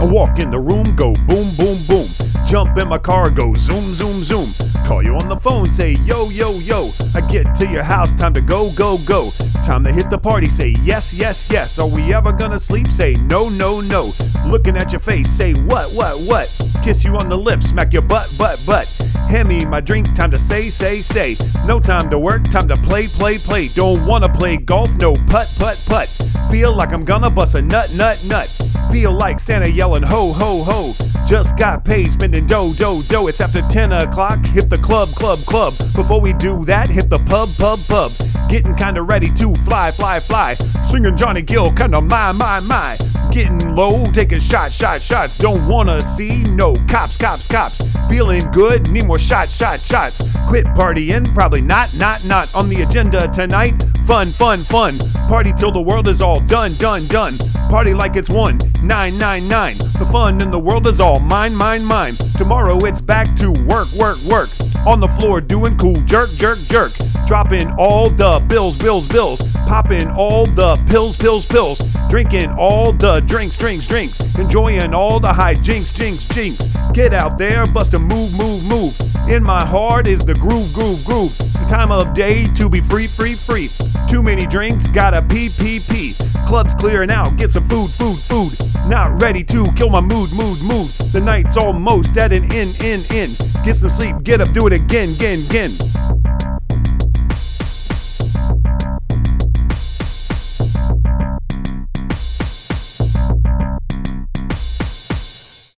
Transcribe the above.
I walk in the room, go boom, boom, boom. Jump in my car, go zoom, zoom, zoom. Call you on the phone, say yo, yo, yo. I get to your house, time to go, go, go. Time to hit the party, say yes, yes, yes. Are we ever gonna sleep? Say no, no, no. Looking at your face, say what, what, what. Kiss you on the lips, smack your butt, butt, butt. Me my drink, time to say, say, say. No time to work, time to play, play, play. Don't wanna play golf, no putt, putt, putt. Feel like I'm gonna bust a nut, nut, nut. Feel like Santa yelling ho, ho, ho. Just got paid, spending dough, dough, dough. It's after 10 o'clock, hit the club, club, club. Before we do that, hit the pub, pub, pub. Getting kinda ready to fly, fly, fly. Singing Johnny Gill, kinda my, my, my. Getting low, taking shots, shots, shots. Don't wanna see no cops, cops, cops. Feeling good, need more shots, shots, shots. Quit partying, probably not, not, not. On the agenda tonight, fun, fun, fun. Party till the world is all done, done, done. Party like it's one, nine, nine, nine. The fun in the world is all mine, mine, mine. Tomorrow it's back to work, work, work. On the floor doing cool jerk, jerk, jerk. Dropping all the bills, bills, bills. Popping all the pills, pills, pills. Drinking all the drinks, drinks, drinks. Enjoying all the high jinks, jinks, jinks. Get out there, bust a move, move, move. In my heart is the groove, groove, groove. It's the time of day to be free, free, free. Too many drinks, gotta pee, pee, pee. Club's clearing out, get some food, food, food. Not ready to kill my mood, mood, mood. The night's almost at an end, end, end. Get some sleep, get up, do it again, again, again.